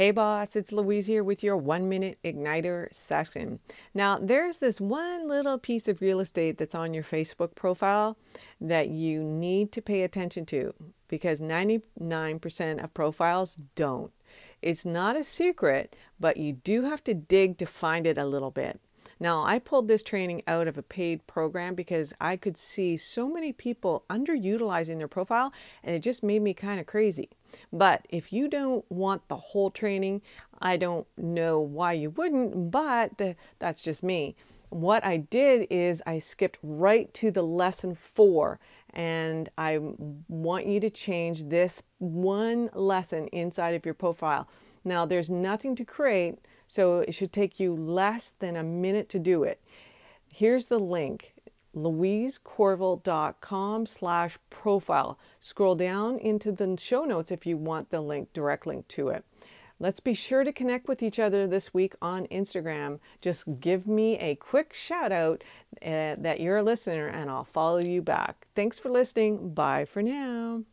Hey boss, it's Louise here with your one minute igniter session. Now, there's this one little piece of real estate that's on your Facebook profile that you need to pay attention to because 99% of profiles don't. It's not a secret, but you do have to dig to find it a little bit. Now, I pulled this training out of a paid program because I could see so many people underutilizing their profile and it just made me kind of crazy. But if you don't want the whole training, I don't know why you wouldn't, but the, that's just me. What I did is I skipped right to the lesson four and I want you to change this one lesson inside of your profile. Now, there's nothing to create, so it should take you less than a minute to do it. Here's the link louisecorville.com slash profile. Scroll down into the show notes if you want the link, direct link to it. Let's be sure to connect with each other this week on Instagram. Just give me a quick shout out uh, that you're a listener and I'll follow you back. Thanks for listening. Bye for now.